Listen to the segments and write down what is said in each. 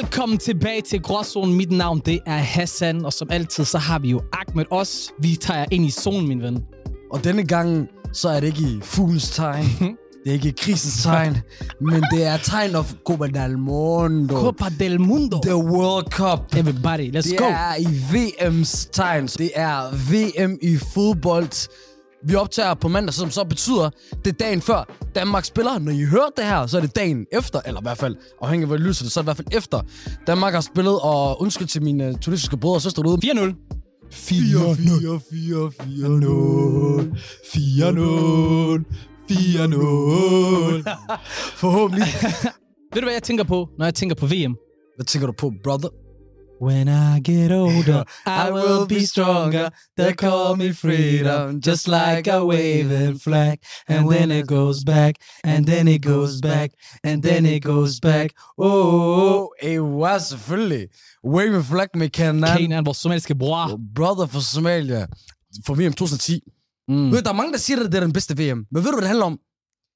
Velkommen tilbage til Gråzonen. Mit navn det er Hassan, og som altid så har vi jo Ahmed også. Vi tager ind i zonen, min ven. Og denne gang, så er det ikke i fuglens tegn. Det er ikke krisens tegn, men det er tegn of Copa del Mundo. Copa del Mundo. The World Cup. Everybody, let's Det go. er i VM's tegn. Det er VM i fodbold. Vi optager på mandag, som så betyder, det er dagen før Danmark spiller. Når I hører det her, så er det dagen efter, eller i hvert fald, afhængig af hvor I lyser det, så er det i hvert fald efter. Danmark har spillet, og undskyld til mine tunisiske brødre og søstre derude. 4-0. 4 4 4 4 0 4 0 4 0 Forhåbentlig. Ved du, hvad jeg tænker på, når jeg tænker på VM? Hvad tænker du på, brother? When I get older, I will be stronger. They call me freedom, just like a waving flag. And then it goes back, and then it goes back, and then it goes back. Oh, Oh, it was selvfølgelig. Waving flag med Kanan. Kane er vores somaliske bror. Brother for Somalia. For VM 2010. Mm. Ved, der er mange, der siger, at det er den bedste VM. Men ved du, hvad det handler om?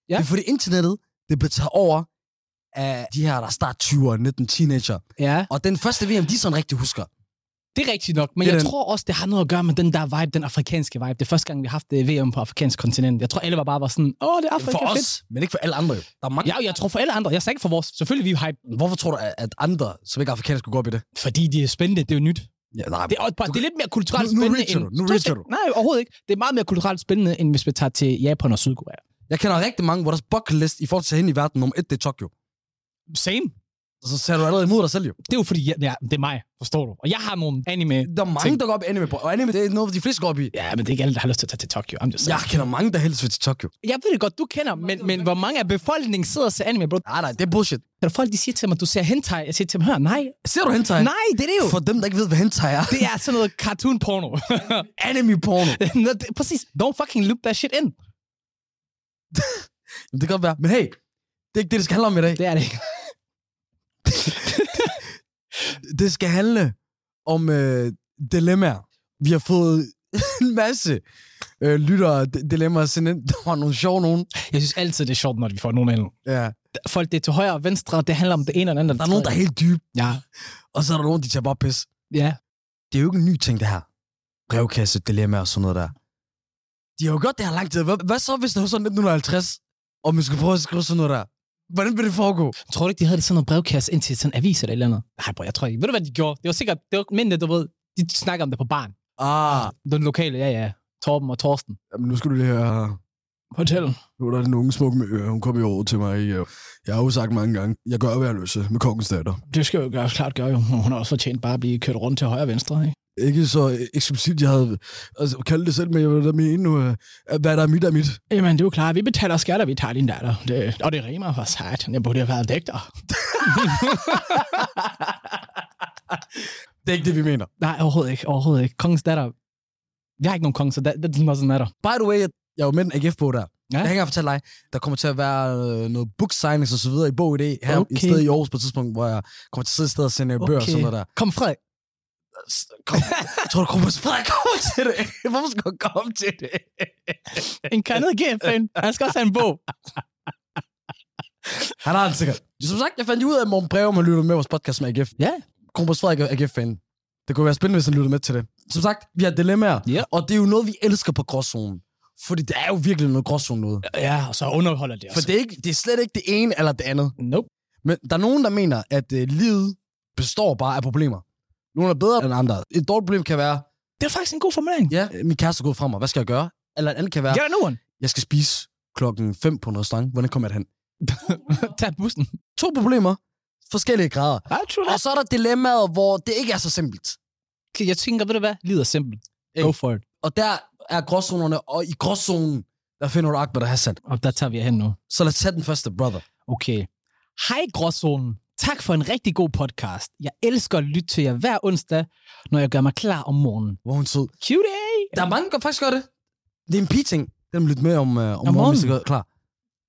Ja. Det er fordi internettet, det blev taget over af de her, der er start 20'ere, 19 teenager. Ja, Og den første VM, de sådan rigtig husker. det er rigtigt nok. Men Det jeg den- tror også, det har noget at gøre med den der vibe, den afrikanske vibe. Det er første gang, vi har haft det VM på afrikansk kontinent. Jeg tror, alle var bare var sådan, åh, det er Afrika, For fedt. os, men ikke for alle andre. Der er mange. Ja, jeg tror for alle andre. Jeg sagde ikke for vores. Selvfølgelig vi er hype, Hvorfor tror du, at andre, som ikke er afrikanske, skulle gå op i det? fordi de er spændende. Det er jo nyt. Ja, nej, Det er, bare, det er lidt mere kulturelt Nu- nu spændende end... du, nu reacher du. Nej, overhovedet ikke. Det er meget mere kulturelt spændende, end hvis vi tager til Japan og Sydkorea. Jeg kender rigtig mange, hvor deres bucket list i forhold til hen i verden, nummer et, det er Tokyo. Same. Så ser du allerede imod dig selv, jo. Det er jo fordi, ja, ja, det er mig, forstår du. Og jeg har nogle anime... Der er mange, ting. der går op i anime på, og anime, det er noget, de fleste går op i. Ja, men det er ikke alle, der har lyst til at tage til Tokyo. I'm just Jeg kender mange, der helst vil til Tokyo. Jeg ved det godt, du kender, men, men hvor mange af befolkningen sidder og ser anime, bro? Nej, nej, det er bullshit. Der er folk, de siger til mig, du ser hentai. Jeg siger til dem, hør, nej. Ser du hentai? Nej, det er det jo. For dem, der ikke ved, hvad hentai er. Det er sådan noget cartoon porno. anime porno. Nå, det- Præcis. Don't fucking look that shit in. Det kan godt være. Men hey, det er ikke det, det skal handle om i dag. Det er det ikke. Det skal handle om øh, dilemmaer. Vi har fået en masse øh, lyttere dilemmaer sendt ind. Der var nogle sjove nogen. Jeg synes altid, det er sjovt, når vi får nogen ind. Ja. Folk, det er til højre og venstre, det handler om det ene og det andet. Der er nogen, der er helt dybe, Ja, og så er der nogen, de tager bare pis. ja. Det er jo ikke en ny ting, det her. Brevkasse, dilemma og sådan noget der. De har jo gjort det her lang tid. Hvad, hvad så, hvis det var sådan 1950, og man skulle prøve at skrive sådan noget der? Hvordan vil det foregå? Tror du ikke, de havde det sådan noget brevkasse ind til sådan en avis eller et eller andet? Nej, bro, jeg tror ikke. Ved du, hvad de gjorde? Det var sikkert, det var mændene, du ved, de snakker om det på barn. Ah, Den lokale, ja, ja. Torben og Torsten. jamen nu skal du lige høre. Fortæl. Nu er der den unge smukke med øre. Hun kom i år til mig. øh, Jeg har jo sagt mange gange, jeg gør værløse med kongens datter. Det skal jo gøre, klart gøre jo. Hun har også fortjent bare at blive kørt rundt til højre og venstre, ikke? Ikke så eksklusivt, jeg havde altså, kaldt det selv, men jeg vil da mene nu, øh, hvad der er mit, er mit. Jamen, det er jo klart. Vi betaler skatter, vi tager din datter. Det, og det rimer for sat. Jeg burde have været digter. Det er ikke det, vi mener. Nej, overhovedet ikke. Overhovedet ikke. Kongens datter. Vi har ikke nogen konge, så that, that doesn't matter. By the way, jeg er jo med en AGF på der. Ja. Jeg kan ikke fortælle dig, der kommer til at være øh, noget book signings og så videre i bog i det her Okay. i stedet i Aarhus på et tidspunkt, hvor jeg kommer til at sidde et sted og sende okay. bøger og sådan noget der. Kom, Frederik. Kom, tror du, Kronprins Frederik kommer til det? Hvorfor skal han komme til det? En kandet GF-fan. Han skal også have en bog. Han har det sikkert. Som sagt, jeg fandt ud af, at Morten Breve, man lytter med vores podcast med AGF. Ja. Kronprins Frederik er AGF-fan. Det kunne være spændende, hvis han lyttede med til det. Som sagt, vi har dilemmaer, Ja. og det er jo noget, vi elsker på gråzonen. Fordi det er jo virkelig noget gråzone noget. Ja, og så underholder det For også. det er, ikke, det er slet ikke det ene eller det andet. Nope. Men der er nogen, der mener, at øh, livet består bare af problemer. Nogle er bedre end andre. Et dårligt problem kan være, Det er faktisk en god formulering. ja, min kæreste er gået fra mig. Hvad skal jeg gøre? Eller et andet kan være, Gør det nu, Jan. jeg skal spise klokken 5 på en restaurant. Hvordan kommer jeg hen? Tag bussen. To problemer. Forskellige grader. Og så er der dilemmaer, hvor det ikke er så simpelt. Jeg tænker, ved du hvad? Livet er simpelt. Go for it. Og der er gråzonerne, og i gråzonen, der finder du og Hassan. Og der tager vi hen nu. Så lad os tage den første, brother. Okay. Hej Gråzonen. Tak for en rigtig god podcast. Jeg elsker at lytte til jer hver onsdag, når jeg gør mig klar om morgenen. Hvor hun sød. Cutie! Der er mange, der faktisk gør det. Det er en pige-ting. Den er lidt mere om, uh, om, om morgenen. hvis klar.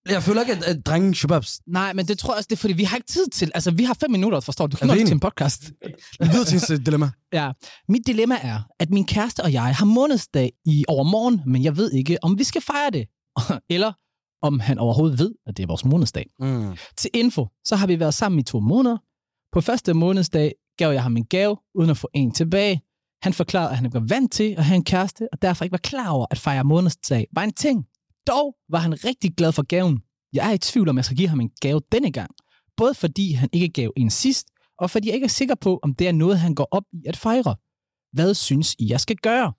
Jeg føler ikke, at, at drengen shababs. Nej, men det tror jeg også, det er, fordi vi har ikke tid til... Altså, vi har fem minutter, forstår du? Du kan til en podcast. Vi ved til sit dilemma. Ja. Mit dilemma er, at min kæreste og jeg har månedsdag i overmorgen, men jeg ved ikke, om vi skal fejre det. Eller om han overhovedet ved, at det er vores månedsdag. Mm. Til info, så har vi været sammen i to måneder. På første månedsdag gav jeg ham en gave, uden at få en tilbage. Han forklarede, at han ikke var vant til at have en kæreste, og derfor ikke var klar over, at fejre månedsdag var en ting. Dog var han rigtig glad for gaven. Jeg er i tvivl om, jeg skal give ham en gave denne gang. Både fordi han ikke gav en sidst, og fordi jeg ikke er sikker på, om det er noget, han går op i at fejre. Hvad synes I, jeg skal gøre?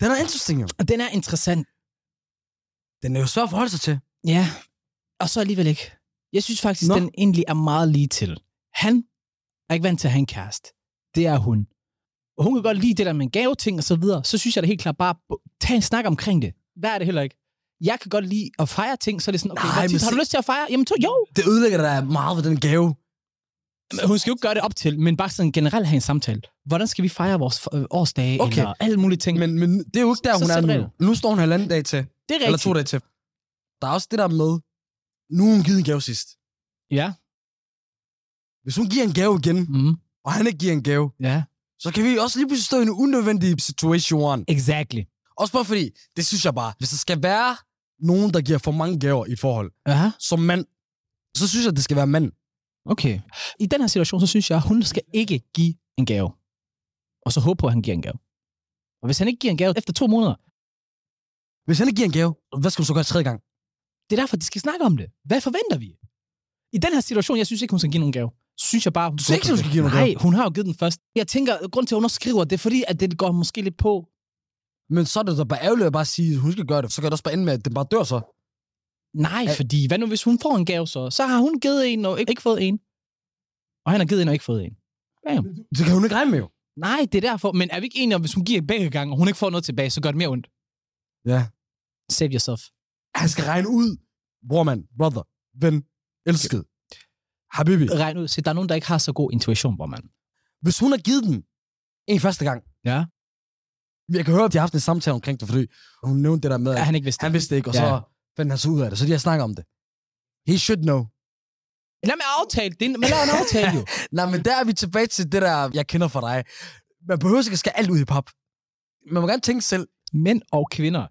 Den er interesting, jo. Den er interessant. Den er jo svær at forholde sig til. Ja, og så alligevel ikke. Jeg synes faktisk, Nå. Nå. den egentlig er meget lige til. Han er ikke vant til at have en kæreste. Det er hun. Og hun kan godt lide det der med en gaveting og så videre. Så synes jeg da helt klart bare, tag en snak omkring det. Hvad er det heller ikke? Jeg kan godt lide at fejre ting, så er det sådan, okay, Nej, tit, har du lyst til at fejre? Jamen, to, jo. Det ødelægger da meget ved den gave. Men Hun skal jo ikke gøre det op til, men bare sådan generelt have en samtale. Hvordan skal vi fejre vores øh, årsdage, Okay. eller alle mulige ting? Men, men det er jo ikke der, Så hun er sæt nu. Nu står hun halvanden dag til. det er Eller rigtigt. to dage til. Der er også det der med, nu har hun givet en gave sidst. Ja. Hvis hun giver en gave igen, Mm. og han ikke giver en gave, Ja. så kan vi også lige pludselig stå i en unødvendig situation. Exactly. Også bare fordi, det synes jeg bare, hvis der skal være nogen, der giver for mange gaver i et forhold, Ja. som mand, så synes jeg, det skal være mand. Okay. I den her situation, så synes jeg, hun skal ikke give en gave. Og så håbe på, at han giver en gave. Og hvis han ikke giver en gave efter to måneder, Hvis han ikke giver en gave, hvad skal du så gøre tredje gang? det er derfor, de skal snakke om det. Hvad forventer vi? I den her situation, jeg synes ikke, hun skal give nogen gave. Synes jeg bare, hun Du synes ikke, hun skal give nogen Nej, gave? hun har jo givet den først. Jeg tænker, grund til, at hun skriver, det er fordi, at det går måske lidt på. Men så er det da bare ærgerligt at bare sige, at hun skal gøre det. Så kan det også bare ende med, at den bare dør så. Nej, Ja. fordi hvad nu, hvis hun får en gave så? Så har hun givet en og ikke, ikke fået en. Og han har givet en og ikke fået en. Bam. Det kan hun ikke regne med jo. Nej, det er derfor. Men er vi ikke enige om, hvis hun giver begge gange, og hun ikke får noget tilbage, så gør det mere ondt? Ja. Save yourself. Han skal regne ud. Brormand, brother, ven, elsket. Habibi. Regn ud. Se, der er nogen, der ikke har så god intuition, hvor man. Hvis hun har givet den en første gang, Ja. Jeg kan høre, at de har haft en samtale omkring det, fordi hun nævnte det der med, Ja, at han ikke vidste han det. vidste det ikke, og Ja. så fandt han så ud af det. Så de har snakket om det. He should know. Lad mig aftale det. Men lad en aftale jo. Nej, men der er vi tilbage til det der, jeg kender fra dig. Man behøver ikke at skal alt ud i pap. Man må gerne tænke selv. Mænd og kvinder.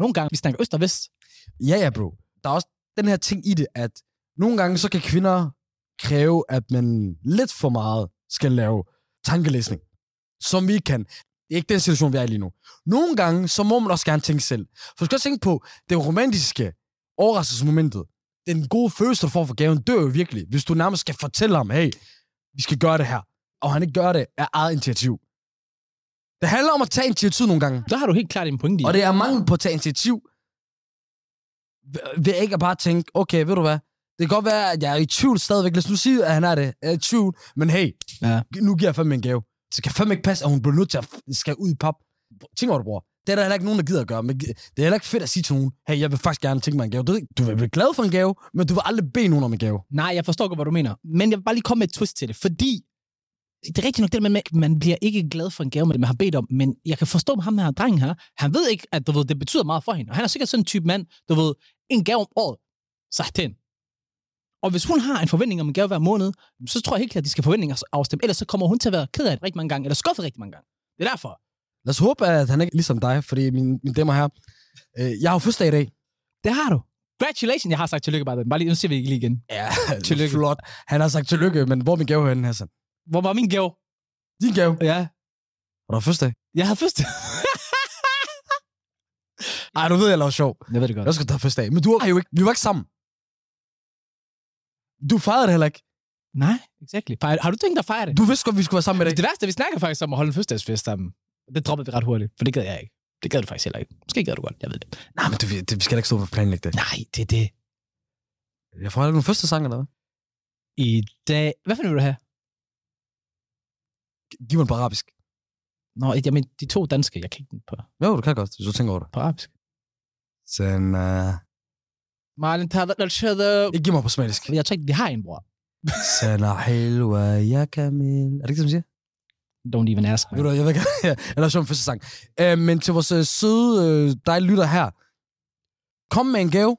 Nogle gange, vi snakker øst og vest. Ja, ja, bro. Der er også den her ting i det, at nogle gange så kan kvinder kræve, at man lidt for meget skal lave tankelæsning, som vi kan. Det er ikke den situation, vi er i lige nu. Nogle gange, så må man også gerne tænke selv. For du skal også tænke på, det romantiske overraskelsesmomentet, den gode følelse, du får for gaven, dør jo virkelig, hvis du nærmest skal fortælle ham, hey, vi skal gøre det her, og han ikke gør det af eget initiativ. Det handler om at tage initiativ nogle gange. Der har du helt klart en pointe i. Og det er mangel på at tage initiativ. Ved- ikke at bare tænke, okay, ved du hvad? Det kan godt være, at jeg er i tvivl stadigvæk. Lad os nu sige, at han er det. Jeg er i tvivl. Men hey, Ja. nu giver jeg fandme en gave. Så kan fandme ikke passe, at hun bliver nødt til at skal ud i pap. Tænk over det, bror. Det er der heller ikke nogen, der gider at gøre. Men det er heller ikke fedt at sige til nogen, hey, jeg vil faktisk gerne tænke mig en gave. Du, ved du vil blive glad for en gave, men du vil aldrig bede nogen om en gave. Nej, jeg forstår godt, hvad du mener. Men jeg vil bare lige komme med et twist til det, fordi det er rigtigt nok det man, at man bliver ikke glad for en gave, man har bedt om, men jeg kan forstå med ham her, drengen her, han ved ikke, at du ved, det betyder meget for hende. Og han er sikkert sådan en type mand, du ved, en gave om året, så den. Og hvis hun har en forventning om en gave hver måned, så tror jeg helt klart, at de skal forventninger afstemme. Ellers så kommer hun til at være ked af det rigtig mange gange, eller skuffet rigtig mange gange. Det er derfor. Lad os håbe, at han ikke er ligesom dig, fordi min, min damer her, øh, jeg har jo fødselsdag i dag. Det har du. Congratulations. Jeg har sagt tillykke bare. Bare lige, nu siger vi ikke lige igen. Ja, Tillykke. Flot. Han har sagt tillykke, men hvor er min gave henne, Hassan? Hvor var min gave? Din gave. Ja. Og der er fødselsdag. Jeg havde først. Ej, du ved, jeg laver sjov. jeg ved det godt. Jeg skal tage fødselsdag. Men du har jo ikke, vi var ikke sammen. Du fejrede det heller ikke. Nej, exactly. Fejre- Har du tænkt dig at fejre det? Du vidste godt, vi skulle være sammen med dig. Det værste, vi snakker faktisk om at holde en fødselsdagsfest sammen. Det droppede vi ret hurtigt, for det gad jeg ikke. Det gad du faktisk heller ikke. Måske gad du godt, jeg ved det. Nej, men du, det, vi skal ikke stå for planlægge det. Nej, det er det. Jeg får ikke nogen første sang, eller hvad? I dag... Hvad vil du have? Giv mig den på arabisk. Nå, jeg mener, de to danske, jeg kan ikke den på, Jo, du kan godt, hvis du tænker over det. på arabisk. Sen, uh... Malin tager den shada. Ikke giv mig på somalisk. Jeg tror ikke, vi har en, bror. Sana helwa ya kamil. Er det man siger? Don't even ask du, jeg ved ikke, sjov en første sang. Uh, men til vores uh, søde, uh, dejlige lytter her. Kom med en gave.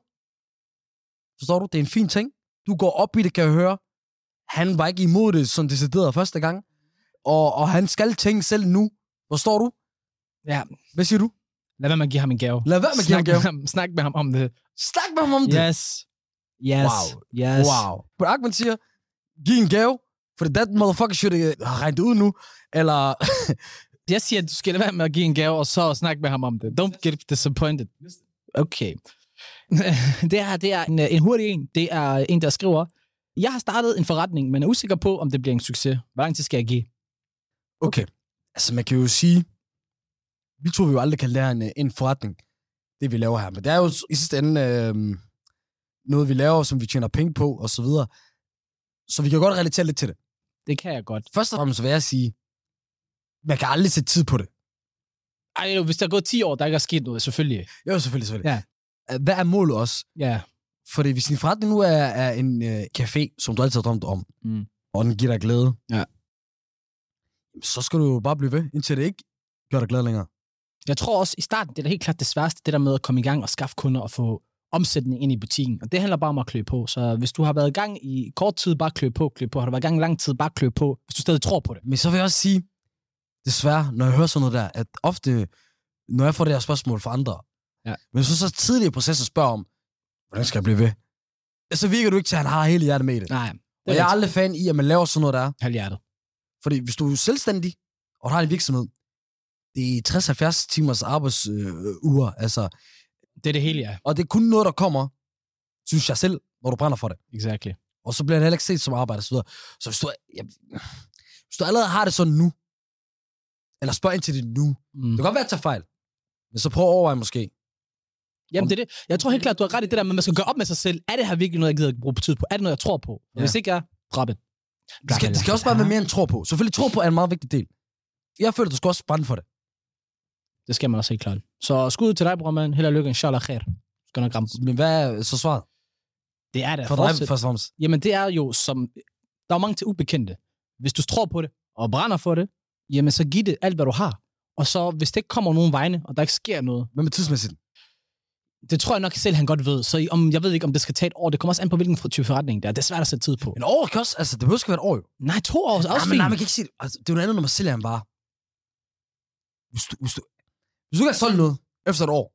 Forstår du? Det er en fin ting. Du går op i det, kan jeg høre. Han var ikke imod det, som decideret første gang. Og, og han skal tænke selv nu. Forstår du? Ja, Hvad siger du? Lad være med at give ham en gave. Lad være med at give ham en gave. med ham, snak med ham om det. Snak med ham om det. Yes. Yes. Wow. Yes. Wow. Men Ahmed siger, giv en gave, Fordi that motherfucker should have regnet det ud nu. Eller, Jeg siger, at du skal lade være med at give en gave, og så snakke med ham om det. Don't get disappointed. Okay. det her, det er en, en hurtig en. Det er en, der skriver, jeg har startet en forretning, men er usikker på, om det bliver en succes. Hvor lang tid skal jeg give? okay. Altså, man kan jo sige, vi tror vi jo aldrig kan lære en, øh, en forretning, det vi laver her. Men det er jo i sidste ende øh, noget, vi laver, som vi tjener penge på, og så videre. Så vi kan godt relatere lidt til det. Det kan jeg godt. Først og fremmest vil jeg sige, man kan aldrig sætte tid på det. Ej, hvis der er gået 10 år, der ikke er sket noget, selvfølgelig. Jo, selvfølgelig, selvfølgelig. Ja. Hvad er målet også? Ja. Fordi hvis din forretning nu er, er en øh, café, som du altid har drømt om, Mm. og den giver dig glæde, Ja. så skal du jo bare blive ved, indtil det ikke gør dig glad længere. Jeg tror også, i starten, det er da helt klart det sværeste, det der med at komme i gang og skaffe kunder og få omsætning ind i butikken. Og det handler bare om at klø på. Så hvis du har været i gang i kort tid, bare klø på, klø på. Har du været i gang i lang tid, bare klø på, hvis du stadig tror på det. Men så vil jeg også sige, desværre, når jeg hører sådan noget der, at ofte, når jeg får det her spørgsmål fra andre, Ja. men så så tidligt i processen spørger om, hvordan skal jeg blive ved? Så virker du ikke til, at han har hele hjertet med det. Nej, Og jeg er aldrig fan i, at man laver sådan noget der. halvhjertet. Fordi hvis du er selvstændig, og har en virksomhed, det er 60-70 timers arbejdsuger, øh, altså, Det er det hele, ja. og det er kun noget, der kommer, synes jeg selv, når du brænder for det. Exactly. Og så bliver det heller ikke set som arbejde og så hvis du, jeg, hvis du allerede har det sådan nu, eller spørg ind til det nu, Mm. det kan godt være, at jeg tager fejl, men så prøv at overveje måske. Jamen, det er det. Jeg tror helt klart, du har ret i det der, men man skal gøre op med sig selv. Er det her virkelig noget, jeg gider at bruge tid på? Er det noget, jeg tror på? Ja. Hvis ikke jeg, drop it. Det skal, det skal også bare være mere end tro på. Selvfølgelig tro på er en meget vigtig del. Jeg føler, du skal også brænde for det. Det skal man også helt klart. Så skud til dig, bror, man. Held og lykke, inshallah khair. Skal nok ramme. Men hvad er så svaret? Det er det. For dig først og fremmest. Jamen, det er jo som... Der er mange til ubekendte. Hvis du tror på det, og brænder for det, jamen så giv det alt, hvad du har. Og så, hvis det ikke kommer nogen vegne, og der ikke sker noget, Hvad med tidsmæssigt? det tror jeg nok selv, han godt ved. Så om, jeg ved ikke, om det skal tage et år. Det kommer også an på, hvilken type forretning det er. Det er svært at sætte tid på. En år kan også, altså det behøver ikke være et år jo. Nej, to år er også nej, men, fint. nej, man kan ikke sige det. Altså, det er jo noget andet, når man sælger en vare. Hvis du, hvis du, hvis du ikke har solgt noget efter et år,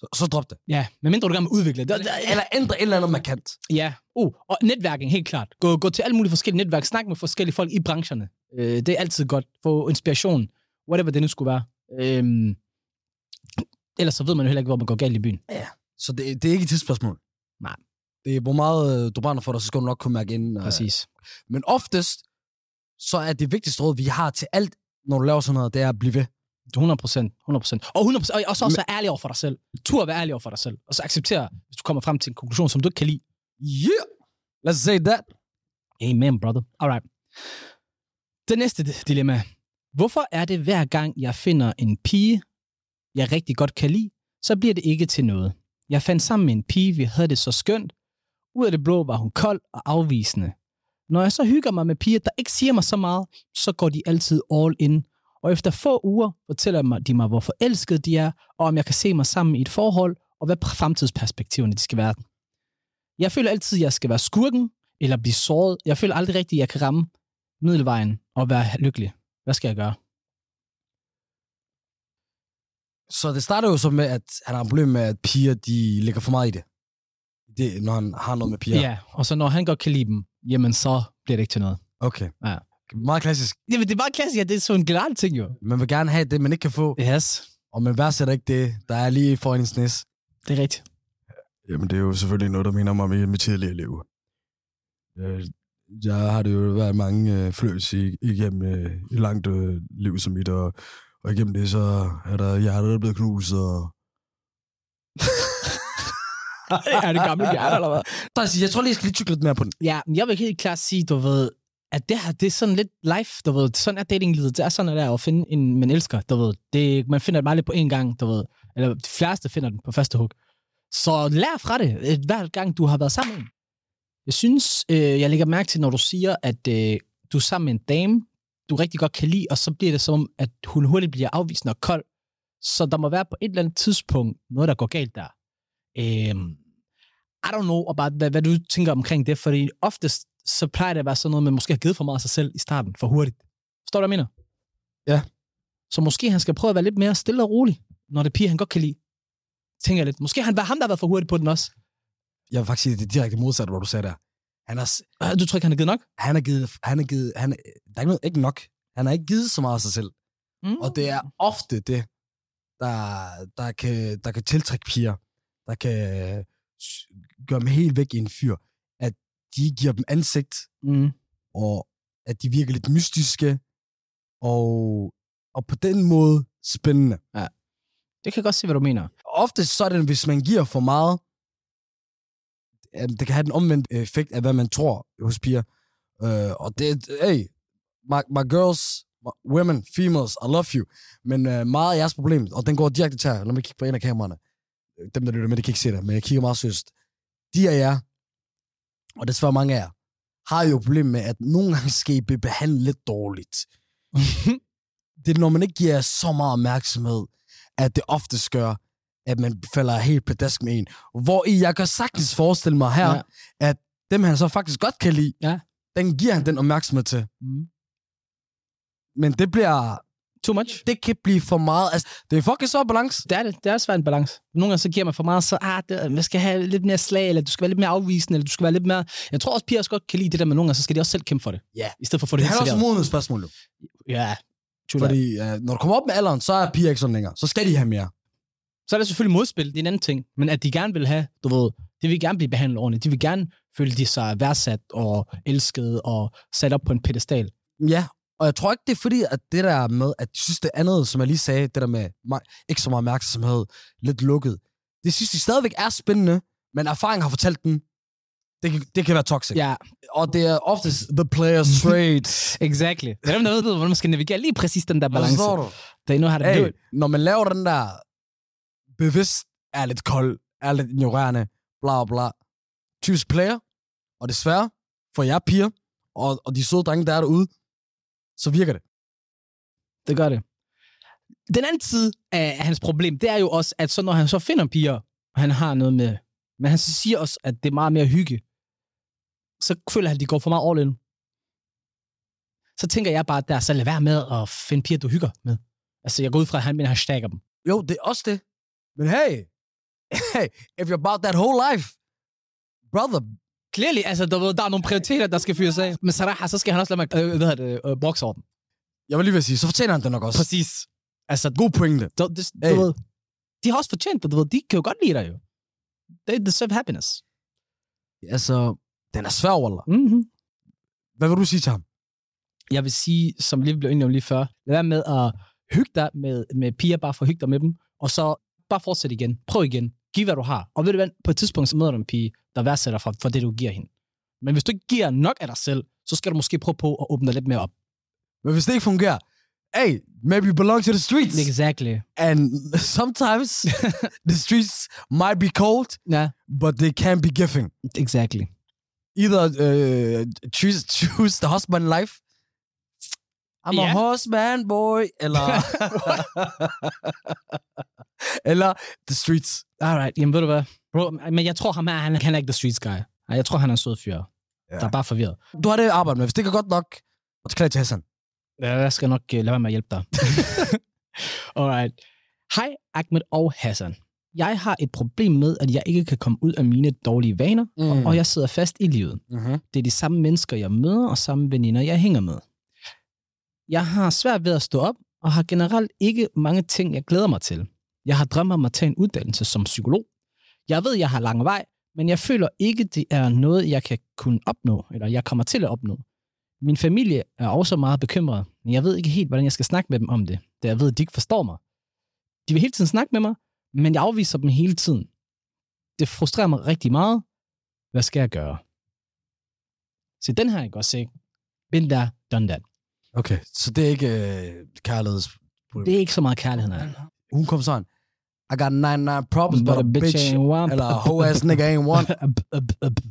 så, så drop det. Ja, medmindre du gerne vil udvikle det. Eller ændre et eller andet markant. Ja, uh, og netværking, helt klart. Gå, gå til alle mulige forskellige netværk. Snak med forskellige folk i brancherne. Øh, det er altid godt. Få inspiration. Whatever det nu skulle være. Øhm, ellers så ved man jo heller ikke, hvor man går galt i byen. Så det, det er ikke et tidsspørgsmål. Nej. Det er, hvor meget øh, du brænder for dig, så skal du nok kunne mærke ind. øh. Præcis. Men oftest, så er det vigtigste råd, vi har til alt, når du laver sådan noget, det er at blive ved. 100 procent. 100 procent. Og 100% og også, også være ærlig over for dig selv. Tur at være ærlig over for dig selv. Og så acceptere, hvis du kommer frem til en konklusion, som du ikke kan lide. Yeah! Let's say that. Amen, brother. Alright. Det næste di- dilemma. Hvorfor er det hver gang, jeg finder en pige, jeg rigtig godt kan lide, så bliver det ikke til noget? Jeg fandt sammen med en pige, vi havde det så skønt. Ud af det blå var hun kold og afvisende. Når jeg så hygger mig med piger, der ikke siger mig så meget, så går de altid all in. Og efter få uger fortæller de mig, hvor forelskede de er, og om jeg kan se mig sammen i et forhold, og hvad fremtidsperspektiverne de skal være. Jeg føler altid, at jeg skal være skurken, eller blive såret. Jeg føler aldrig rigtigt, at jeg kan ramme middelvejen og være lykkelig. Hvad skal jeg gøre? Så det starter jo så med, at han har et problem med, at piger, de ligger for meget i det. det når han har noget med piger. Ja. ja, og så når han godt kan lide dem, jamen så bliver det ikke til noget. Okay. Ja. Meget klassisk. Jamen, det er bare klassisk, ja, det er sådan en generelt ting jo. Man vil gerne have det, man ikke kan få, Yes, og man værdsætter ikke det, der er lige foran ens næs. det er rigtigt. Jamen, det er jo selvfølgelig noget, der minder mig om i mit tidligere liv. Øh, Jeg har det jo været mange øh, fløs i, igennem øh, et langt øh, liv som mit, og, og igennem det, så er der hjertet, der er blevet knust, og er det gamle hjerte, eller hvad? Så jeg, jeg tror lige, jeg skal lige tykke lidt mere på den. Ja, men jeg vil helt klart sige, du ved, at det her, det er sådan lidt life, du ved. Sådan er datinglivet. Det er sådan, at det er at finde en, man elsker, du ved. Det, man finder det meget lidt på én gang, du ved. Eller de fleste finder den på første hug. Så lær fra det, hver gang du har været sammen med en. Jeg synes, øh, jeg lægger mærke til, når du siger, at øh, du er sammen med en dame, du rigtig godt kan lide, og så bliver det som, om, at hun hurtigt bliver afvisende og kold. Så der må være på et eller andet tidspunkt noget, der går galt der. Øh, I don't know about, hvad, hvad du tænker omkring det, fordi oftest så plejer det at være sådan noget, man måske har givet for meget af sig selv i starten, for hurtigt. Forstår du, hvad jeg mener? Ja. Så måske han skal prøve at være lidt mere stille og rolig, når det er piger, han godt kan lide. Tænker jeg lidt. Måske han var ham, der har været for hurtigt på den også. Jeg vil faktisk sige, det er direkte modsat, hvor du sagde der. Han har, Øh, Du tror ikke, han har givet nok? han har givet, han har givet, han, der er ikke, noget, ikke nok. Han har ikke givet så meget af sig selv. Mm. Og det er ofte det, der, der, kan, der kan tiltrække piger, der kan s- gøre dem helt væk i en fyr, de giver dem ansigt, Mm. og at de virker lidt mystiske, og, og på den måde spændende. Det kan jeg godt se, hvad du mener. Ofte så det, hvis man giver for meget, det kan have den omvendte effekt af, hvad man tror hos piger. Uh, og det er, hey, my, my girls, my women, females, I love you. Men uh, meget af jeres problem, og den går direkte til her. Lad mig kigge på en af kameraerne. Dem, der lytter med, de kan ikke se det, men jeg kigger meget seriøst. De af jer, og desværre mange af jer, har jo et problem med, at nogle gange skal I blive behandlet lidt dårligt. det er, når man ikke giver så meget opmærksomhed, at det oftest gør, at man falder helt pladask med en. Hvor i jeg kan sagtens forestille mig her, ja. at dem han så faktisk godt kan lide, Ja. den giver han den opmærksomhed til. Mm. Men det bliver, Too much? det kan blive for meget. Altså, det er fucking så balance. Det er det. Det er svært en balance. Nogle gange så giver man for meget, så ah, det, man skal have lidt mere slag, eller du skal være lidt mere afvisende, eller du skal være lidt mere... Jeg tror også, piger også godt kan lide det der med nogle gange, så skal de også selv kæmpe for det. Ja. I stedet for at få Det det, er helt også serveret. modet spørgsmål. Jo. Ja, true. Fordi uh, når du kommer op med alderen, så er piger ikke sådan længere. Så skal de have mere. Så er der selvfølgelig modspil, det er en anden ting. Men at de gerne vil have, du ved, de vil gerne blive behandlet ordentligt. De vil gerne føle, de sig værdsat og elsket og sat op på en pedestal. Ja, og jeg tror ikke, det er fordi, at det der med, at jeg synes det andet, som jeg lige sagde, det der med ikke så meget opmærksomhed, lidt lukket, det synes de stadigvæk er spændende, men erfaring har fortalt dem, det kan, det kan være toxic. Ja, Og det er oftest the player's trade. exactly. Det er dem, der ved, hvordan man skal navigere lige præcis den der balance. Forstår du? They know how to do Hey, it. når man laver den der bevidst er lidt kold, er lidt ignorerende, bla bla, typisk player, og desværre for jer piger, og, og de søde drenge, der er derude, så virker det. Det gør det. Den anden side af hans problem, det er jo også, at så når han så finder piger, og han har noget med, men han så siger også, at det er meget mere hygge, så føler han, at de går for meget all in. Så tænker jeg bare, der så lad være med at finde piger, du hygger med. Altså, jeg går ud fra, at han mener, at han dem. Jo, det er også det. Men hey, hey, if you're about that whole life, brother, Clearly, altså, der, der er nogle prioriteter, der skal fyres af. Men Sarah, så skal han også lade mig, øh, hvad hedder det, øh, boksorden. jeg vil lige vil sige, så fortjener han det nok også. Præcis. Altså, God pointe. du, du Hey. ved, de har også fortjent det, du ved. De kan jo godt lide dig, jo. They deserve happiness. Altså, den er svær, Wallah. Mm-hmm. Hvad vil du sige til ham? jeg vil sige, som lige blev enige om lige før, lad være med at hygge dig med, med piger, bare for at hygge dig med dem, og så bare fortsæt igen. Prøv igen. Giv, hvad du har. Og ved du hvad, på et tidspunkt, så møder du en pige, der værdsætter for, for det, du giver hende. Men hvis du ikke giver nok af dig selv, så skal du måske prøve på at åbne dig lidt mere op. Men hvis det ikke fungerer, hey, maybe you belong to the streets. Exactly. And sometimes the streets might be cold, Ja, but they can be giving. exactly. Either uh, choose, choose the husband life. I'm Ja. a husband boy. Eller, eller the streets. Alright, jamen ved du hvad? Bro, men jeg tror ham her, han, han er ikke the streets guy. Jeg tror, han er en sød fyr. Ja. Der er bare forvirret. Du har det arbejde med. Hvis det ikke er godt nok, og til til Hassan. Ja, jeg skal nok uh, lade være med at hjælpe dig. Alright. Hej Ahmed og Hassan. Jeg har et problem med, at jeg ikke kan komme ud af mine dårlige vaner, Mm. og jeg sidder fast i livet. Mm-hmm. Det er de samme mennesker, jeg møder, og samme veninder, jeg hænger med. Jeg har svært ved at stå op, og har generelt ikke mange ting, jeg glæder mig til. Jeg har drømt om at tage en uddannelse som psykolog. Jeg ved, jeg har lang vej, men jeg føler ikke, det er noget, jeg kan kunne opnå, eller jeg kommer til at opnå. Min familie er også meget bekymret, men jeg ved ikke helt, hvordan jeg skal snakke med dem om det, da jeg ved, at de ikke forstår mig. De vil hele tiden snakke med mig, men jeg afviser dem hele tiden. Det frustrerer mig rigtig meget. Hvad skal jeg gøre? Se, den her, ikke godt se. Been there, done that. Okay, så det er ikke øh, kærligheds... Det er ikke så meget kærlighed, nej. Hun kom sådan, I got 99 problems, but, a bitch, ain't one. eller a whole ass nigga ain't one.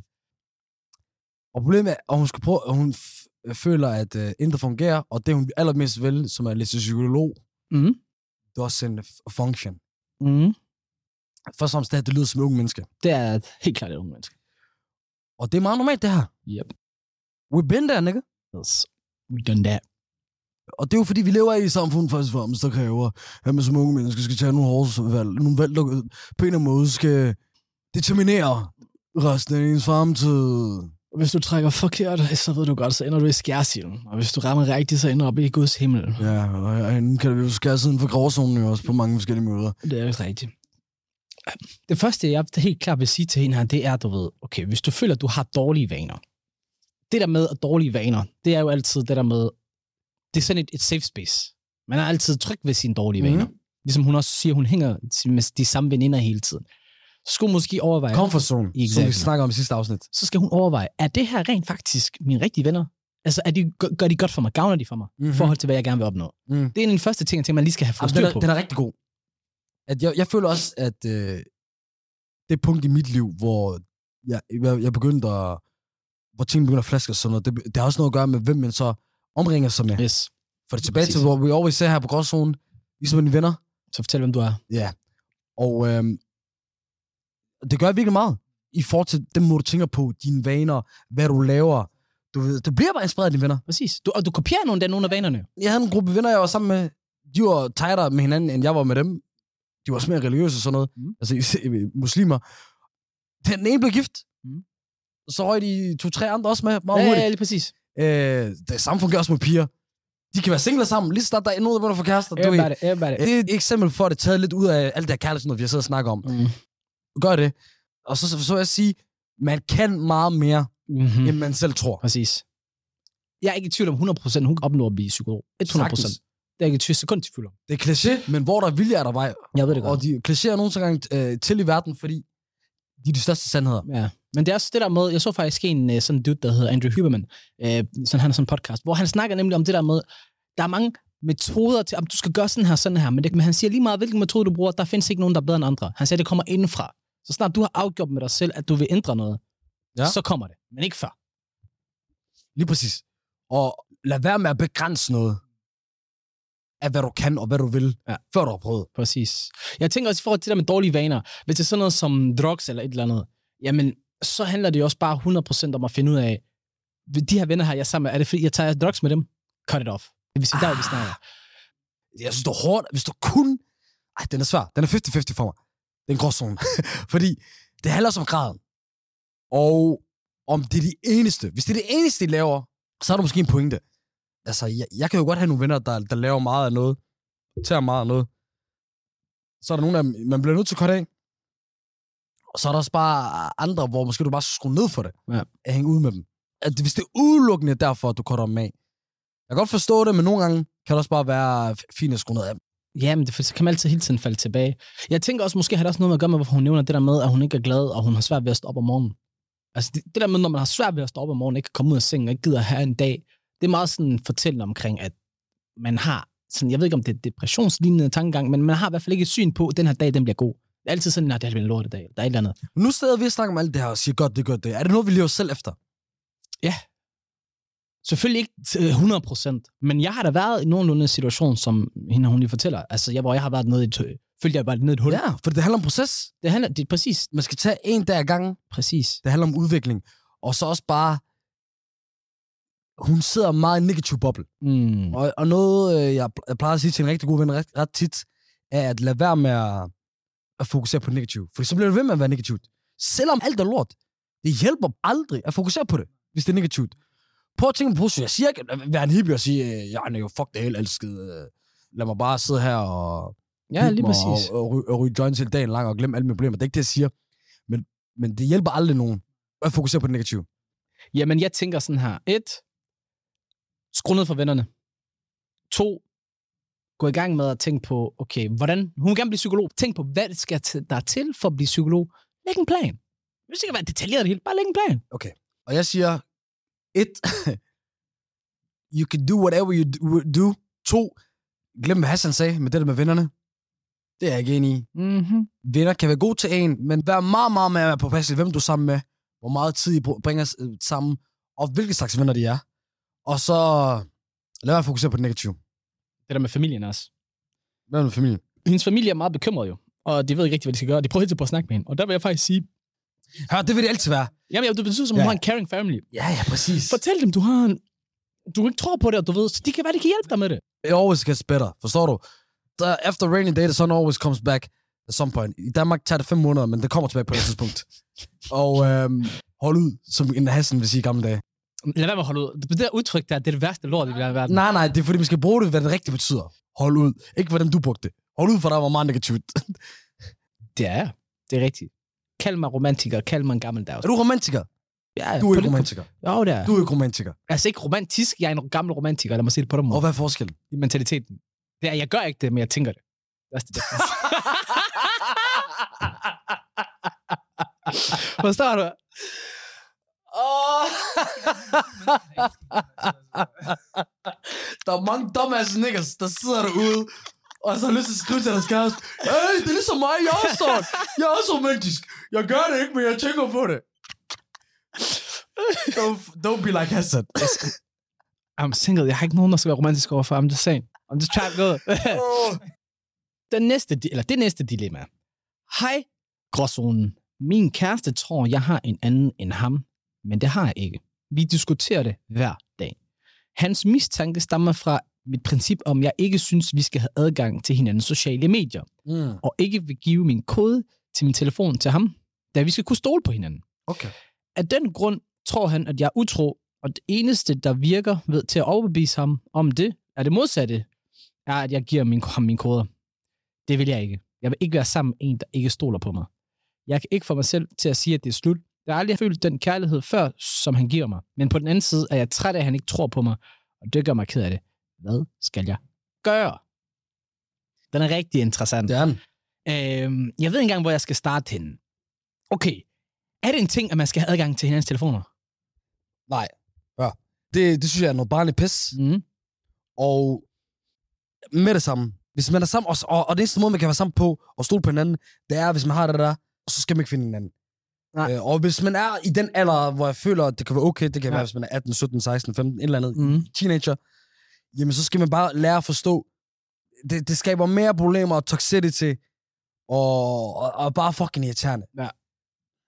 Og problemet er, at hun, skal prøve, at hun f- føler, at øh, intet fungerer, og det hun allermest vil, som er læse psykolog, Mm. det er også en function. Mm. Først og fremmest det her, det lyder som unge mennesker. Det er helt klart et unge menneske. Og det er meget normalt, det her. Yep. We've been there, nigga. Yes. We done that. Og det er jo fordi, vi lever i et samfund først og fremmest, der kræver, at man som unge mennesker skal tage nogle hårde valg. Nogle valg, der på en eller anden måde skal determinere resten af ens fremtid. Hvis du trækker forkert, så ved du godt, så ender du i skærsilden. Og hvis du rammer rigtigt, så ender du op i Guds himmel. Ja, og herinde kan det jo skære siden for gråzonen jo også på mange forskellige måder. Det er rigtigt. Det første, jeg helt klart vil sige til hende her, det er, du ved, okay, hvis du føler, at du har dårlige vaner. Det der med at dårlige vaner, det er jo altid det der med, det er sådan et, et safe space. Man er altid tryg ved sine dårlige mm. vaner. Ligesom hun også siger, hun hænger med de samme veninder hele tiden. Så skulle hun måske overveje, Comfort zone, som vi Exactly. snakker om i sidste afsnit. så skal hun overveje, er det her rent faktisk mine rigtige venner? Altså, er de, gør- de godt for mig? Gavner de for mig? Mm-hmm. I Mhm. forhold til, hvad jeg gerne vil opnå? Mm. Det er den første ting, jeg tænker, man lige skal have fået styr er, på. den er rigtig god. At jeg, jeg føler også, at øh, det punkt i mit liv, hvor jeg, jeg, jeg begyndte at, hvor ting begynder at flaske og sådan noget, det, det har også noget at gøre med, hvem man så omringer sig med. Yes. For det tilbage Præcis. til, hvor vi always ser her på gråzonen, ligesom mine venner. Så fortæl, hvem du er. Ja. Og øhm, det gør virkelig meget i forhold til den måde, du tænker på, dine vaner, hvad du laver. Du, ved, du bliver bare inspireret af dine venner. Præcis. Du, og du kopierer nogle af nogle af vanerne. Jeg havde en gruppe venner, jeg var sammen med. De var tightere med hinanden, end jeg var med dem. De var også mere religiøse og sådan noget. Mm. Altså muslimer. Den ene blev gift. Mm. Mm. Så røg de to-tre andre også med meget Ja, hurtigt. ja, lige præcis. Øh, det samme fungerer også med piger. De kan være singler sammen, lige så snart der er nogen, der begynder at få kærester. Du ved, Everybody, det er et eksempel for, at det er taget lidt ud af alt det her kærlighed, noget, vi har siddet og snakket om. Mm. Gør det. Og så, så, så vil jeg sige, man kan meget mere, Mm-hmm. mm. end man selv tror. Præcis. Jeg er ikke i tvivl om 100%, hun opnår at blive psykolog. 100%. Sagtens. Det er ikke i tvivl sekund i tvivl om. Det er kliché, men hvor der er vilje, er der vej. Jeg ved det Og godt. de klichéer nogle gange øh, til i verden, fordi de er de største sandheder. Ja. Men det er også det der med, jeg så faktisk en øh, sådan dude, der hedder Andrew Huberman, øh, sådan han har sådan en podcast, hvor han snakker nemlig om det der med, der er mange metoder til, om du skal gøre sådan her, sådan her, men, det, men han siger lige meget, hvilken metode du bruger, der findes ikke nogen, der er bedre end andre. Han siger, det kommer indenfra. Så snart du har afgjort med dig selv, at du vil ændre noget, ja. Så kommer det, men ikke før. Lige præcis. Og lad være med at begrænse noget af, hvad du kan og hvad du vil, ja. før du har prøvet. Præcis. Jeg tænker også i forhold til det der med dårlige vaner. Hvis det er sådan noget som drugs eller et eller andet, jamen, så handler det jo også bare 100% om at finde ud af, de her venner her, jeg er sammen med, er det fordi, jeg tager drugs med dem? Cut it off. Det vil sige, der er, vi snakker. Jeg synes, det er hårdt, hvis du kun... Ej, den er svær. Den er 50-50 for mig. Det er en gråzone. Fordi det handler også om graden. Og om det er de eneste. Hvis det er det eneste, de laver, så er der måske en pointe. Altså, jeg, jeg kan jo godt have nogle venner, der, der laver meget af noget. Tager meget af noget. Så er der nogen, der man bliver nødt til at korte af. Og så er der også bare andre, hvor måske du bare skal skrue ned for det. Ja. At hænge ud med dem. At hvis det er udelukkende derfor, at du korter dem af. Jeg kan godt forstå det, men nogle gange kan det også bare være fint at skrue ned af dem. Ja, men det, så kan man altid hele tiden falde tilbage. Jeg tænker også, måske har det også noget med at gøre med, hvorfor hun nævner det der med, at hun ikke er glad, og hun har svært ved at stå op om morgenen. Altså det, det der med, når man har svært ved at stå op om morgenen, ikke kan komme ud af sengen, og ikke gider have en dag, det er meget sådan fortællende omkring, at man har, sådan, jeg ved ikke om det er depressionslignende tankegang, men man har i hvert fald ikke et syn på, at den her dag, den bliver god. Det er altid sådan, at det har været en lortedag, der er et eller andet. Nu sidder vi og snakker om alt det her og siger, godt, det er godt det. Er det noget, vi lever selv efter? Selvfølgelig ikke til 100%, men jeg har da været i nogenlunde situation, som hende, hun lige fortæller. Altså, jeg, hvor jeg har været nede i et, følte jeg bare nede i et hul. Ja, for det handler om proces. Det handler, det er præcis, Man skal tage en dag ad gangen. præcis. Det handler om udvikling. Og så også bare, hun sidder meget i en negativ boble. Mm. Og, og noget, øh, jeg, jeg plejer at sige til en rigtig god ven ret, ret tit, er at lade være med at, at fokusere på det negative. For så bliver det ved med at være negativt. Selvom alt er lort. Det hjælper aldrig at fokusere på det, hvis det er negativt. Prøv at tænke på positivt. Jeg siger ikke at være en hippie og sige, øh, jeg er jo fuck det hele elsket. øh, Lad mig bare sidde her og Ja, lige præcis. Og, og, ryge, og ryge joints hele dagen lang og glemme alle mine problemer. Det er ikke det, jeg siger. Men, men det hjælper aldrig nogen at fokusere på det negative. Jamen, jeg tænker sådan her. Et, skru ned for vennerne. To, gå i gang med at tænke på, okay, hvordan, hun vil gerne blive psykolog. Tænk på, hvad det skal der er til for at blive psykolog. Læg en plan. Det skal være detaljeret det hele. Bare læg en plan. Og jeg siger, et, you can do whatever you do-. To, glem hvad Hassan sagde med det der med vennerne. Det er jeg ikke enig i. Mm-hmm. Venner kan være gode til en, men vær meget, meget mere på plads i, hvem du er sammen med, hvor meget tid I br- bringer øh, sammen, og hvilke slags venner de er. Og så lad være at fokusere på det negative. Det der med familien også. Hvad med familien? Hendes familie er meget bekymret jo. Og de ved ikke rigtig, hvad de skal gøre. De prøver hele tiden på at snakke med hende. Og der vil jeg faktisk sige, Hør, det vil det altid være. jamen, det betyder som, Ja. hun har en caring family. Ja, ja, præcis. Fortæl dem, du har en, du ikke tror på det, og du ved, så de kan være, de kan hjælpe dig med det. it always gets better. Forstår du? The, after rainy day, the sun always comes back at some point. I Danmark tager det fem måneder, men det kommer tilbage på et tidspunkt. Og øhm, hold ud, som en Hassan vil sige i gamle dage. Lad være med at holde ud. Det der udtryk der, det er det værste lort i verden. Nej, nej, det er fordi, man skal bruge det, hvad det rigtigt betyder. Hold ud. Ikke hvordan du brugte det. Hold ud, for der var meget negativt. Det er Det er rigtigt. Kald mig romantiker, kald mig en gammeldags. er du romantiker? Ja, Du er ikke romantiker. Jo, det er. Du er ikke romantiker. Altså ikke romantisk, jeg er en gammel romantiker, lad mig sige det på den Og måde. hvad er forskellen? I mentaliteten. Det er, jeg gør ikke det, men jeg tænker det. Det er det. Forstår du? Oh. der er mange dumbass niggas, der sidder derude, og så har lyst til at skrive til deres kæreste, Hey, det er ligesom mig, jeg er sådan. Jeg er også romantisk. Jeg gør det ikke, men jeg tænker på det. Don't, don't be like Hassan. I'm single. Jeg har ikke nogen, der skal være romantisk overfor. I'm just saying. I'm just trying to go. oh. Den næste, eller det næste dilemma. Hej, gråzonen. Min kæreste tror, jeg har en anden end ham, men det har jeg ikke. Vi diskuterer det hver dag. Hans mistanke stammer fra mit princip om, jeg ikke synes, vi skal have adgang til hinandens sociale medier, Mm. og ikke vil give min kode til min telefon til ham, da vi skal kunne stole på hinanden. Okay. Af den grund tror han, at jeg er utro, og det eneste, der virker ved til at overbevise ham om det, er det modsatte, er, at jeg giver min, ham mine koder. Det vil jeg ikke. Jeg vil ikke være sammen med en, der ikke stoler på mig. Jeg kan ikke få mig selv til at sige, at det er slut. Jeg har aldrig følt den kærlighed før, som han giver mig. Men på den anden side er jeg træt af, at han ikke tror på mig, og det gør mig ked af det. Hvad skal jeg gøre? Den er rigtig interessant. Det er den. Øhm, jeg ved ikke engang, hvor jeg skal starte henne. Okay. Er det en ting, at man skal have adgang til hinandens telefoner? Nej. Ja. Det, det synes jeg er noget barnligt pis. Mm. Og med det samme. Hvis man er sammen, og, og, og det eneste måde, man kan være sammen på og stole på hinanden, det er, hvis man har det der, så skal man ikke finde hinanden. Nej. Øh, og hvis man er i den alder, hvor jeg føler, at det kan være okay, det kan Ja. være, hvis man er 18, 17, 16, 15, et eller andet, Mm. teenager, jamen så skal man bare lære at forstå, det, det skaber mere problemer og toxicity, og, og, og bare fucking irriterende. Ja.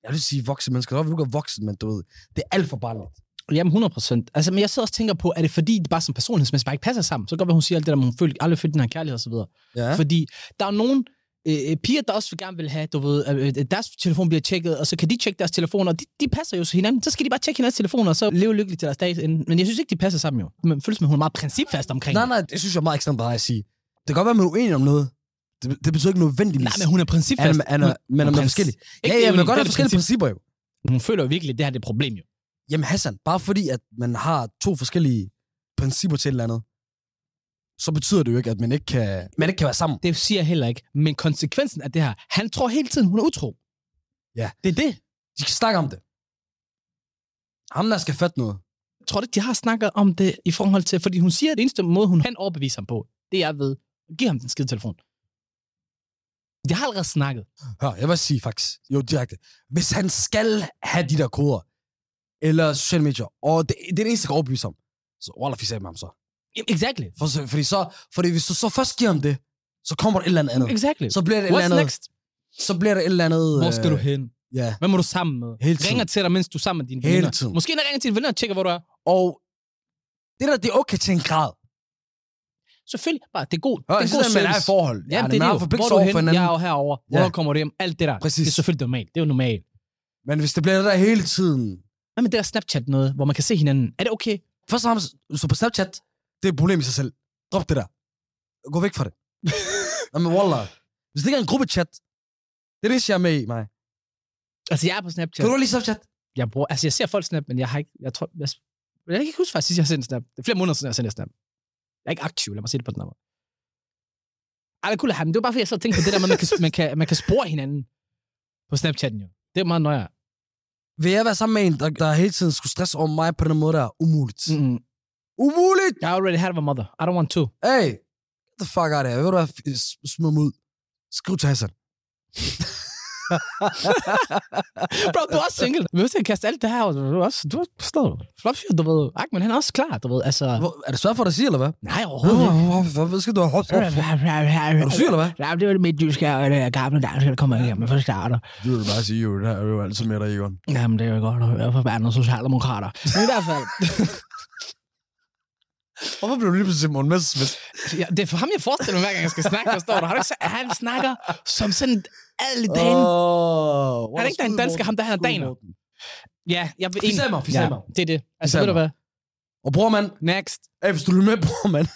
Jeg vil sige voksne mennesker, så er du voksen, men du ved, det er alt for barnligt. Jamen 100 procent. Altså, men jeg sidder også og tænker på, er det fordi, det bare som personlighedsmæssigt bare ikke passer sammen? Så kan godt være, hun siger alt det der, hun føler aldrig følt den her kærlighed og så videre. Ja. Fordi der er nogen øh, piger, der også gerne vil have, du ved, øh, deres telefon bliver tjekket, og så kan de tjekke deres telefoner, og de, de passer jo til hinanden. Så skal de bare tjekke hinandens telefoner, og så leve lykkeligt til deres dag. Men jeg synes ikke, de passer sammen jo. Man føles at hun er meget principfast omkring Nej, nej, det synes jeg er meget ekstremt bare at sige. Det kan godt være, at man er uenig om noget. Det, det betyder ikke nødvendigvis. Nej, men hun er principfast. Han, han, er, men er man princi- forskellig. Ja, ja, men godt er have forskellige princip. principper jo. Hun føler jo virkelig, at det her det er et problem jo. Jamen Hassan, bare fordi, at man har to forskellige principper til et eller andet, så betyder det jo ikke, at man ikke kan, man ikke kan være sammen. Det siger jeg heller ikke. Men konsekvensen af det her, han tror hele tiden, hun er utro. Ja. Det er det. De skal snakke om det. Ham, der skal fatte noget. Jeg tror ikke, de har snakket om det i forhold til, fordi hun siger, at det eneste måde, hun kan overbevise ham på, det er ved at give ham den skide telefon. De har allerede snakket. Hør, jeg vil sige faktisk, jo direkte. Hvis han skal have de der koder, eller sociale medier, og det, det er det eneste, der kan overbevise ham, så Wallah, fis af med ham så. Exactly. For, fordi, så, fordi hvis du så først giver ham det, så kommer der et eller andet. Exactly. Så bliver det et What's eller andet. next? Så bliver der et eller andet... Hvor skal du øh, hen? Ja. Hvem er du sammen med? Hele tiden. Ringer til dig, mens du er sammen med dine Hele venner. tiden. Måske når ringer til dine venner og tjekker, hvor du er. Og det der, det er okay til en grad. Selvfølgelig. Bare, det er god, Hør, det er god man er i forhold. Jamen, man det er det jo. Hvor er du hen? hinanden. Jeg er jo herovre. Hvornår Ja. kommer du hjem? Alt det der. Præcis. Det er selvfølgelig normalt. Det er jo normalt. Men hvis det bliver det der hele tiden... Hvad med det der Snapchat noget, hvor man kan se hinanden? Er det okay? Først og fremmest, så på Snapchat, det er et problem i sig selv. Drop det der. Gå væk fra det. Jamen, wallah. Hvis det ikke er en gruppechat, det er det, jeg er med i, mig. Altså, jeg er på Snapchat. Kan du lige Snapchat? Jeg, bruger, altså, jeg ser folk snap, men jeg har ikke... Jeg, tror, jeg, jeg kan ikke huske faktisk, sidst jeg har sendt en snap. Det er flere måneder siden, jeg har sendt en snap. Jeg er ikke aktiv, lad mig se det på den her måde. Ej, det er at men det var bare fordi, jeg så tænkte på det der med, at man kan, man kan, man kan spore hinanden på Snapchatten jo. Det er meget nøjere. Vil jeg være sammen med en, der, der hele tiden skulle stresse over mig på den måde, der er umuligt? Mm. Umuligt! I already had a mother. I don't want to. Hey, get the fuck out of here. Ved du hvad? Smid mig ud. Skriv til Hassan. Bro, du er også single. Du behøver ikke kaste alt det her. Du er også, du er forstået. Flot fyr, du ved. Ahmed, han er også klar, du ved. Altså, Hvor, er det svært for dig at sige, eller hvad? nej, overhovedet ikke. Hvad skal du have? Er du syg, eller hvad? Ja, det var det midtjyske og det gamle dansk, der kommer igennem fra starter. Det vil bare sige, jo, det er jo altid med dig, Egon. Jamen, det er jo godt at høre fra verdens socialdemokrater. Men i hvert fald, Hvorfor blev du lige pludselig Simon Messerschmidt? ja, det er for ham, jeg forestiller mig, hver gang jeg skal snakke, forstår du? Har du ikke set, han snakker som sådan alle dagen. Oh, Er det ikke den danske, ham der hedder Daner? Ja, jeg vil Fis af mig, fis af mig. Det er det. Altså, ved du hvad? Og bror, mand, Next. hey, hvis du lytter med, bror, mand.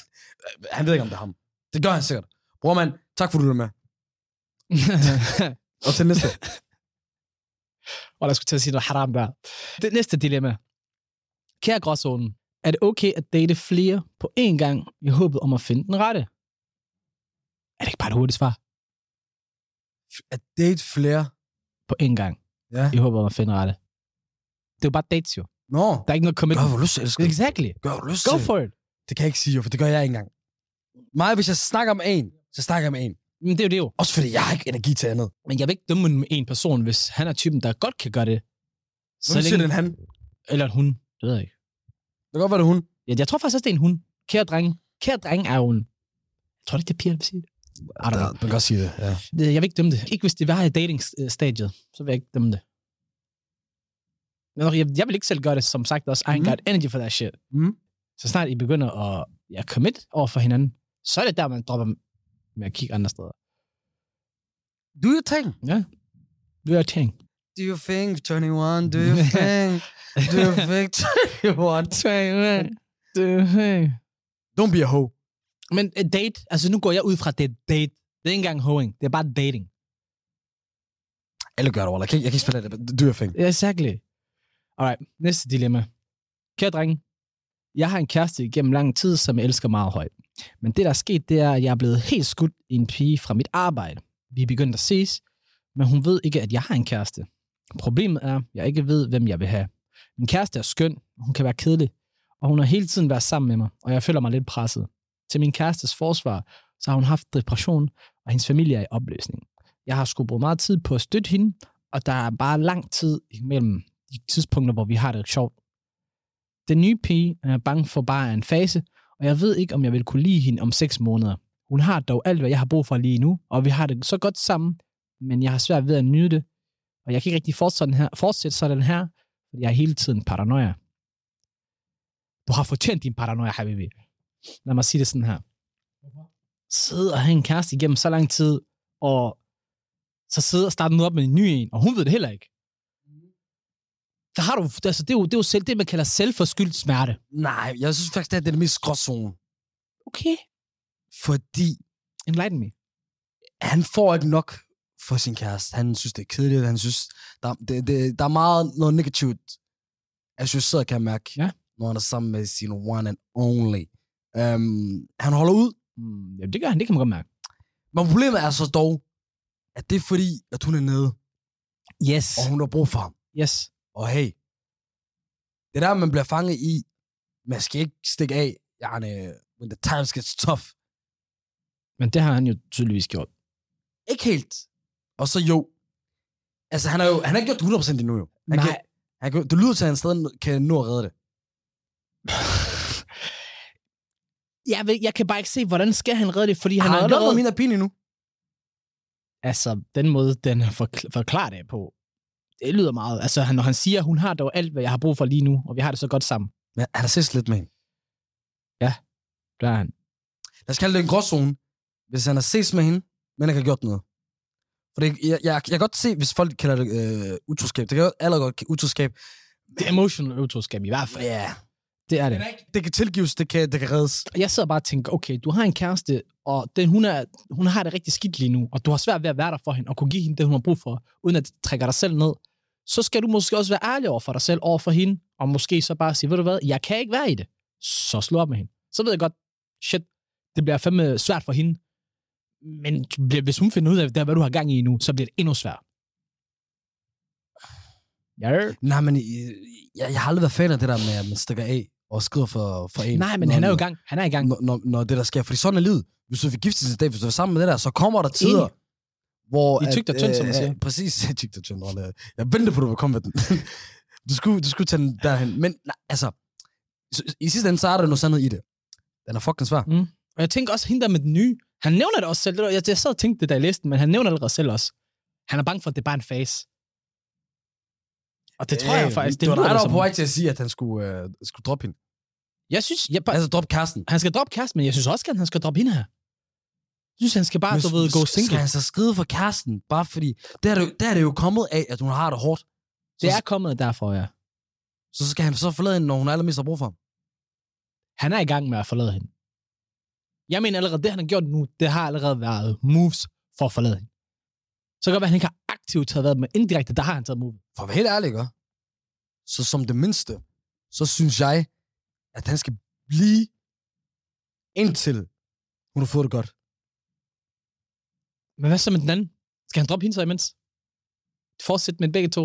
Han ved ikke, om det er ham. Det gør han sikkert. Bror, mand, tak for, du lytter med. Og til næste. Og der skulle til at sige noget haram der. Det næste dilemma. Kære gråzonen, er det okay at date flere på én gang i håbet om at finde den rette? Er det ikke bare et hurtigt svar? At date flere. På én gang Ja. i håbet om at finde rette. Det er jo bare dates jo. Nå. Der er ikke noget Gør, commitment. hvor lyst til. Exactly. Gør, hvor lyst Go for it. Det kan jeg ikke sige, jo, for det gør jeg ikke engang. Mig, hvis jeg snakker med en, så snakker jeg med en. Men det er jo det jo. Også fordi jeg har ikke energi til andet. Men jeg vil ikke dømme med en person, hvis han er typen, der godt kan gøre det. Så siger længe, den han? Eller en hun. Det ved jeg ikke. Kan godt være, det er hun. Ja, jeg tror faktisk også, det er en hun. Kære dreng. Kære dreng er jo en... Jeg tror ikke, det er piger, der vil sige det. Know. man kan godt sige det, ja. Det- Jeg vil ikke dømme det. Ikke hvis det var i dating-stadiet, så vil jeg ikke dømme det. Men Jeg, jeg vil ikke selv gøre det, som sagt også. I ain't Mhm. got energy for that shit. Mhm. Så snart I begynder at ja, commit over for hinanden, så er det der, man dropper med at kigge andre steder. Do you think? Det er ting. Do you think 21? Do you think? Do you think 21? Don't be a hoe. Men et date, altså nu går jeg ud fra, det er date. Det er ikke engang hoeing. Det er bare dating. Alle gør det, Walla. Jeg kan, ikke- jeg kan ikke spille det. Do your thing. Exactly. Alright, næste dilemma. Kære drenge, jeg har en kæreste igennem lang tid, som jeg elsker meget højt. Men det, der er sket, det er, at jeg er blevet helt skudt i en pige fra mit arbejde. Vi er begyndt at ses, men hun ved ikke, at jeg har en kæreste. Problemet er, at jeg ikke ved, hvem jeg vil have. Min kæreste er skøn, hun kan være kedelig, og hun har hele tiden været sammen med mig, og jeg føler mig lidt presset. Til min kærestes forsvar, så har hun haft depression, og hendes familie er i opløsning. Jeg har sgu brugt meget tid på at støtte hende, og der er bare lang tid imellem de tidspunkter, hvor vi har det sjovt. Den nye pige er bange for bare en fase, og jeg ved ikke, om jeg vil kunne lide hende om 6 måneder. Hun har dog alt, hvad jeg har brug for lige nu, og vi har det så godt sammen, men jeg har svært ved at nyde det, og jeg kan ikke rigtig fortsætte, her, fortsætte sådan her, fordi jeg er hele tiden paranoia. Du har fortjent din paranoia, Habibi. Lad mig sige det sådan her. Sidde og have en kæreste igennem så lang tid, og så sidde og starte noget op med en ny en, og hun ved det heller ikke. Der har du, altså, det, er jo, det er jo selv det, man kalder selvforskyldt smerte. Nej, jeg synes faktisk, det er det mest gråzone. Okay. Fordi Enlighten me. han får ikke nok for sin kæreste. Han synes, det er kedeligt. Han synes, der, det, det, der er meget noget negativt, associeret, kan jeg mærke, Ja. når han er sammen med sin one and only. Um, han holder ud, Mm, jamen, det gør han, det kan man godt mærke. men problemet er så dog, at det er fordi, at hun er nede, Yes. og hun har brug for ham. Yes. Og hey, det er der, man bliver fanget i. Man skal ikke stikke af, Jarne, when the times gets tough. Men det har han jo tydeligvis gjort. Ikke helt. Og så jo, altså han har jo, han har ikke gjort det 100% endnu jo. Han Nej. Kan, han kan, det lyder til, at han stadig kan nå at redde det. jeg, ved, jeg kan bare ikke se, hvordan skal han redde det, fordi han Han har har gjort allerede... noget min endnu. Altså, den måde, den forkl- forklarer det på, det lyder meget. Altså, han, når han siger, hun har dog alt, hvad jeg har brug for lige nu, og vi har det så godt sammen. Men han har ses lidt med hende. Der er han. Lad os kalde det en gråzone. Hvis han har ses med hende, men ikke har gjort noget. For det, jeg, jeg, jeg kan godt se, hvis folk kalder det øh, utroskab. Det kan jo allerede godt utroskab. Det er emotional utroskab i hvert fald. Ja. Det er det. Det kan tilgives, det kan, det kan reddes. Jeg sidder bare og tænker, okay, du har en kæreste, og den, hun, er, hun har det rigtig skidt lige nu, og du har svært ved at være der for hende, og kunne give hende det, hun har brug for, uden at det trækker dig selv ned. Så skal du måske også være ærlig over for dig selv, over for hende, og måske så bare sige, ved du hvad, jeg kan ikke være i det. Så slå op med hende. Så ved jeg godt, shit, det bliver fandme svært for hende. Men hvis hun finder ud af, det, hvad du har gang i nu, så bliver det endnu svært. Ja. Nej, men øh, jeg, jeg har aldrig været fan af det der med, at man stikker af og skriver for, for en. Nej, men når, han er jo i gang. Han er i gang. Når, når, når det der sker. Fordi sådan er livet. Hvis du vil gifte dag, hvis du er sammen med det der, så kommer der tider, Enig. hvor... I tykt og tyndt, som man siger. Præcis, i tykt og tyndt. Jeg venter på, at du vil komme med den. du, skulle, du skulle tage den derhen. Men nej, altså, så- i sidste ende, så er der noget sandhed i det. Den er fucking svær. Og jeg tænker også, hende der med den nye, han nævner det også selv. Jeg, jeg sad og tænkte det, da jeg læste den, men han nævner det allerede selv også. Han er bange for, at det er bare en fase. Og det tror jeg faktisk, det, det var dig, der var på vej til at sige, at han skulle, øh, skulle droppe hende. Jeg synes, jeg bare, Altså, droppe kæresten. han skal droppe kæresten, men jeg synes også, at han skal droppe hende her. Jeg synes, han skal bare, Men du ved, gå Skal single. han så skride for kæresten? Bare fordi... Der er, det, der er det jo kommet af, at hun har det hårdt. Det er kommet derfor, ja. Så skal han så forlade hende, når hun allermest har brug for ham. Han er i gang med at forlade hende. Jeg mener allerede, det han har gjort nu, det har allerede været moves for at forlade hende. Så kan det være, at han ikke har aktivt taget været med indirekte, der har han taget move. For at være helt ærlig, ikke? så som det mindste, så synes jeg, at han skal blive indtil hun har fået det godt. Men hvad så med den anden? Skal han droppe hende så imens? Fortsætte med begge to?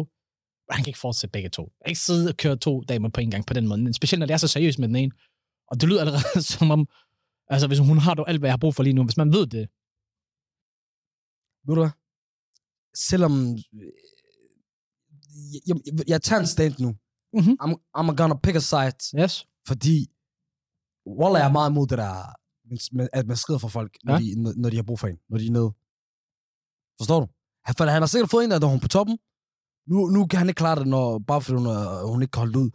Han kan ikke fortsætte begge to. Han kan ikke sidde og køre to damer på en gang på den måde. Specielt når det er så seriøst med den ene. Og det lyder allerede som om, altså hvis hun har dog alt, hvad jeg har brug for lige nu, hvis man ved det. Ved du hvad? Selvom... øh, Jeg, jeg, jeg tager en stand nu. Mhm. I'm, I'm gonna pick a side, Yes. fordi Wallah er meget imod det der, at man skrider for folk, når, Ja. de, når, når de har brug for en, når de er nede. Forstår du? Han, for han har sikkert fået en, der er hun på toppen. Nu, nu kan han ikke klare det, når, bare fordi hun, er, hun ikke kan holde ud.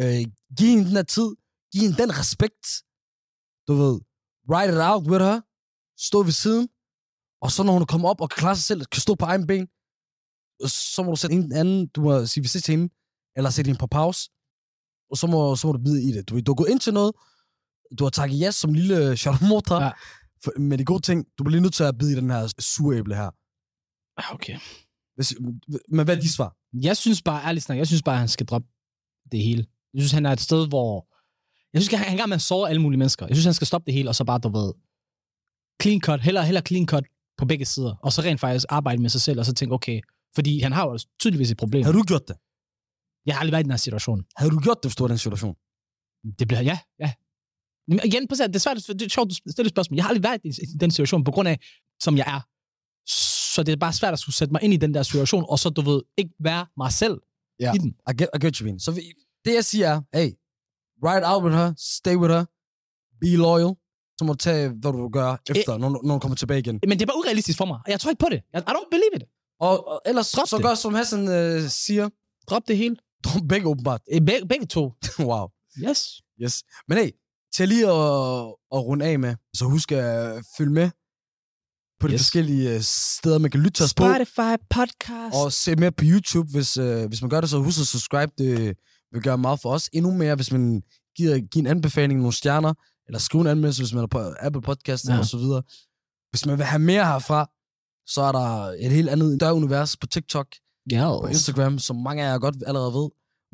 Øh, giv hende den her tid. Giv hende den respekt. Du ved, ride it out with her. Stå ved siden. Og så når hun kommer op og kan klare sig selv, kan stå på egen ben, så må du sætte en anden, du må sige vi til hende, eller sætte hende på pause, og så må, så må du bide i det. Du, du gået ind til noget, du har takket ja som lille Charlotte Ja. ja. med de gode ting. Du bliver lige nødt til at bide i den her sure æble her. Ah, Okay. Hvis, men hvad er de svar? Jeg synes bare, ærligt snak, jeg synes bare, at han skal droppe det hele. Jeg synes, han er et sted, hvor... Jeg synes, han er i gang med at såre alle mulige mennesker. Jeg synes, han skal stoppe det hele, og så bare, du ved... Clean cut, heller, heller clean cut på begge sider. Og så rent faktisk arbejde med sig selv, og så tænke, okay... Fordi han har jo tydeligvis et problem. Har du gjort det? Jeg har aldrig været i den her situation. Havde du gjort det, hvis du den situation? Det bliver, ja, ja. Men igen, på det er svært, det er sjovt, du stiller spørgsmål. Jeg har aldrig været i i den situation, på grund af, som jeg er. Så det er bare svært at skulle sætte mig ind i den der situation, og så, du ved, ikke være mig selv Ja. i den. I get, I get you mean. Så vi, det jeg siger er, hey, ride out with her, stay with her, be loyal, så må du tage, hvad du gør efter, når, når du kommer tilbage igen. Men det er bare urealistisk for mig. Jeg tror ikke på det. I don't believe it. Og, og ellers, Drop så det. gør som Hassan øh, siger, Drop det hele. begge åbenbart. Eh, Beg- begge to. wow. Yes. Yes. Men hey, til lige at, at runde af med, så husk at følge med på de Yes. yes. forskellige øh, steder, man kan lytte til os på. Spotify podcast. Og se mere på YouTube, hvis, øh, hvis man gør det, så husk at subscribe. Det vil gøre meget for os. Endnu mere, hvis man giver, giver en anbefaling, nogle stjerner, eller skrive en anmeldelse, hvis man er på Apple Podcast Ja. og så videre. Hvis man vil have mere herfra, så er der et helt andet større univers på TikTok og yes. Instagram, som mange af jer godt allerede ved,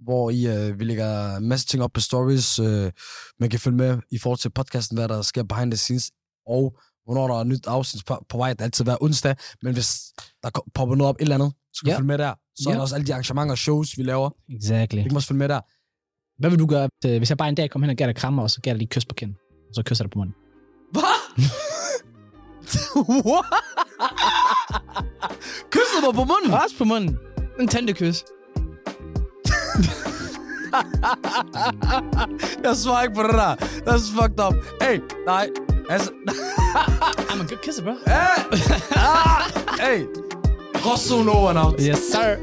hvor I, øh, vi lægger masse ting op på stories. Øh, man kan følge med i forhold til podcasten, hvad der sker behind the scenes, og hvornår der er nyt afsnit på, på vej. Det altid hver onsdag, men hvis der popper noget op et eller andet, så kan Ja. du følge med der. Så er Ja. der også alle de arrangementer og shows, vi laver. Exactly. Det kan også følge med der. Hvad vil du gøre, øh, hvis jeg bare en dag kom hen og gav dig krammer, og så gav dig lige kys på kinden? Og så kysser jeg dig på munden. Hvad? Kysset mig på munden? Også på munden. En tændekys. Jeg svarer ikke på det der. That's fucked up. Hey, nej. Altså, I'm a good kisser, bro. hey. Ah, hey. Rosso and out. Yes, sir.